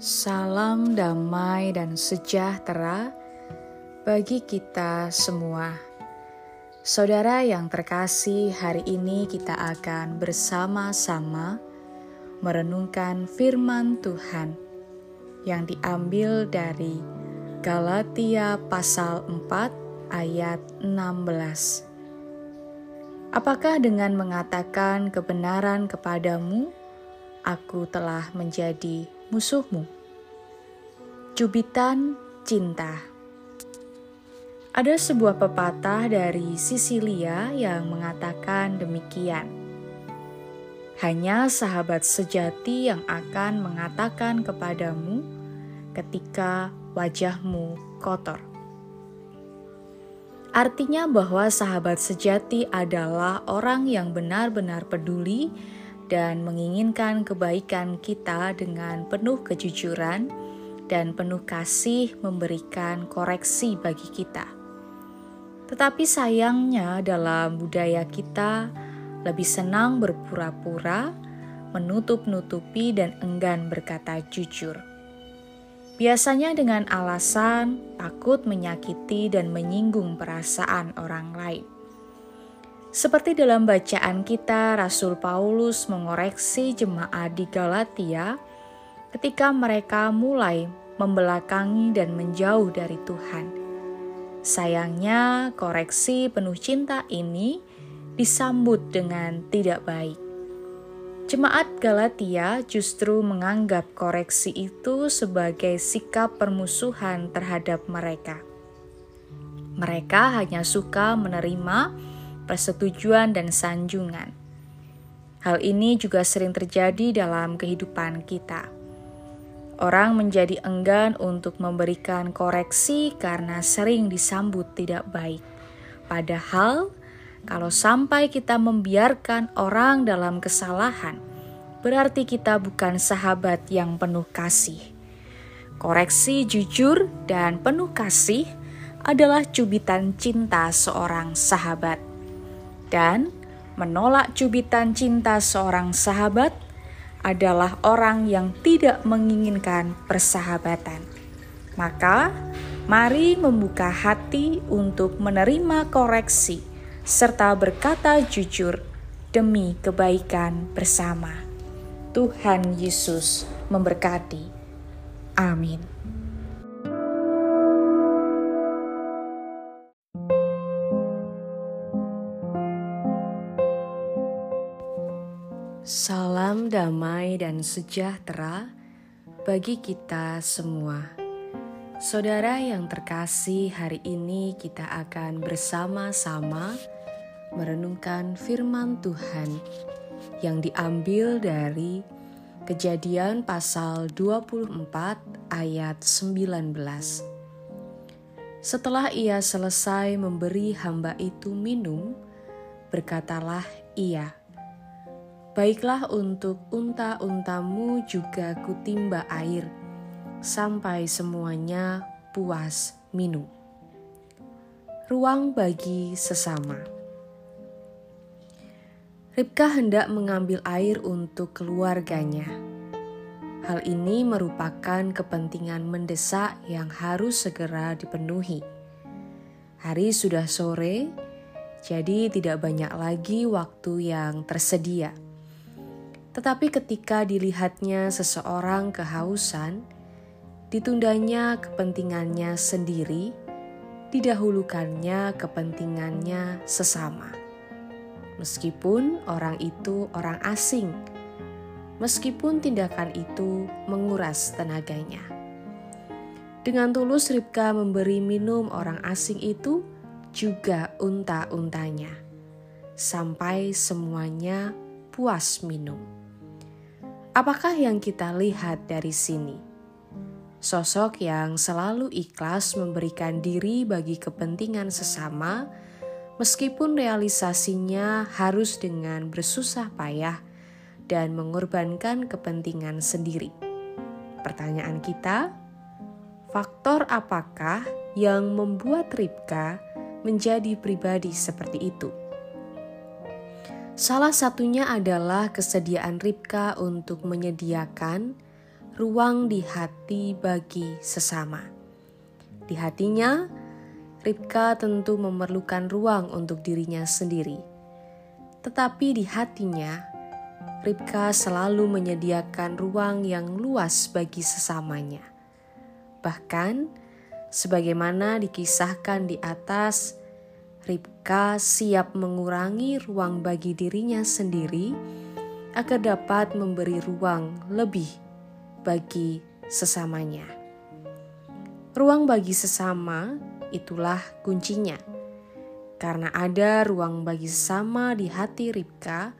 Salam damai dan sejahtera bagi kita semua. Saudara yang terkasih, hari ini kita akan bersama-sama merenungkan firman Tuhan yang diambil dari Galatia pasal 4 ayat 16. Apakah dengan mengatakan kebenaran kepadamu, aku telah menjadi musuhmu? Cubitan cinta. Ada sebuah pepatah dari Sisilia yang mengatakan demikian. Hanya sahabat sejati yang akan mengatakan kepadamu ketika wajahmu kotor. Artinya bahwa sahabat sejati adalah orang yang benar-benar peduli dan menginginkan kebaikan kita dengan penuh kejujuran dan penuh kasih memberikan koreksi bagi kita. Tetapi sayangnya dalam budaya kita lebih senang berpura-pura, menutup-nutupi dan enggan berkata jujur. Biasanya dengan alasan takut menyakiti dan menyinggung perasaan orang lain. Seperti dalam bacaan kita, Rasul Paulus mengoreksi jemaat di Galatia ketika mereka mulai membelakangi dan menjauh dari Tuhan Sayangnya, koreksi penuh cinta ini disambut dengan tidak baik. Jemaat Galatia justru menganggap koreksi itu sebagai sikap permusuhan terhadap mereka. Mereka hanya suka menerima persetujuan dan sanjungan. Hal ini juga sering terjadi dalam kehidupan kita Orang menjadi enggan untuk memberikan koreksi karena sering disambut tidak baik. Padahal, kalau sampai kita membiarkan orang dalam kesalahan, berarti kita bukan sahabat yang penuh kasih. Koreksi jujur dan penuh kasih adalah cubitan cinta seorang sahabat, dan menolak cubitan cinta seorang sahabat adalah orang yang tidak menginginkan persahabatan. Maka, mari membuka hati untuk menerima koreksi serta berkata jujur demi kebaikan bersama. Tuhan Yesus memberkati. Amin. Salam damai dan sejahtera bagi kita semua. Saudara yang terkasih, hari ini kita akan bersama-sama merenungkan firman Tuhan yang diambil dari Kejadian pasal 24 ayat 19. Setelah ia selesai memberi hamba itu minum, berkatalah ia, Baiklah untuk unta-untamu juga kutimba air, sampai semuanya puas minum. Ruang bagi sesama. Ribka hendak mengambil air untuk keluarganya. Hal ini merupakan kepentingan mendesak yang harus segera dipenuhi. Hari sudah sore, jadi tidak banyak lagi waktu yang tersedia. Tetapi ketika dilihatnya seseorang kehausan, ditundanya kepentingannya sendiri, didahulukannya kepentingannya sesama. Meskipun orang itu orang asing, meskipun tindakan itu menguras tenaganya. Dengan tulus Ribka memberi minum orang asing itu juga unta-untanya, sampai semuanya puas minum. Apakah yang kita lihat dari sini? Sosok yang selalu ikhlas memberikan diri bagi kepentingan sesama, meskipun realisasinya harus dengan bersusah payah dan mengorbankan kepentingan sendiri. Pertanyaan kita, faktor apakah yang membuat Ribka menjadi pribadi seperti itu? Salah satunya adalah kesediaan Ribka untuk menyediakan ruang di hati bagi sesama. Di hatinya, Ribka tentu memerlukan ruang untuk dirinya sendiri. Tetapi di hatinya, Ribka selalu menyediakan ruang yang luas bagi sesamanya. Bahkan, sebagaimana dikisahkan di atas, Ribka siap mengurangi ruang bagi dirinya sendiri agar dapat memberi ruang lebih bagi sesamanya. Ruang bagi sesama itulah kuncinya. Karena ada ruang bagi sesama di hati Ribka,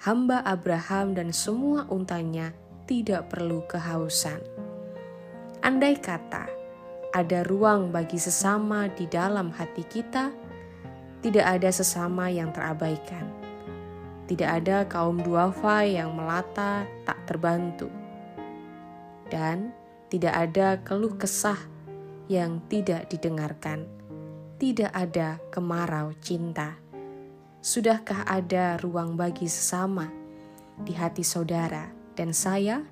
hamba Abraham dan semua untanya tidak perlu kehausan. Andai kata ada ruang bagi sesama di dalam hati kita, tidak ada sesama yang terabaikan. Tidak ada kaum duafa yang melata tak terbantu. Dan tidak ada keluh kesah yang tidak didengarkan. Tidak ada kemarau cinta. Sudahkah ada ruang bagi sesama di hati saudara dan saya?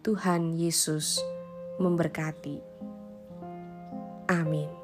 Tuhan Yesus memberkati. Amin.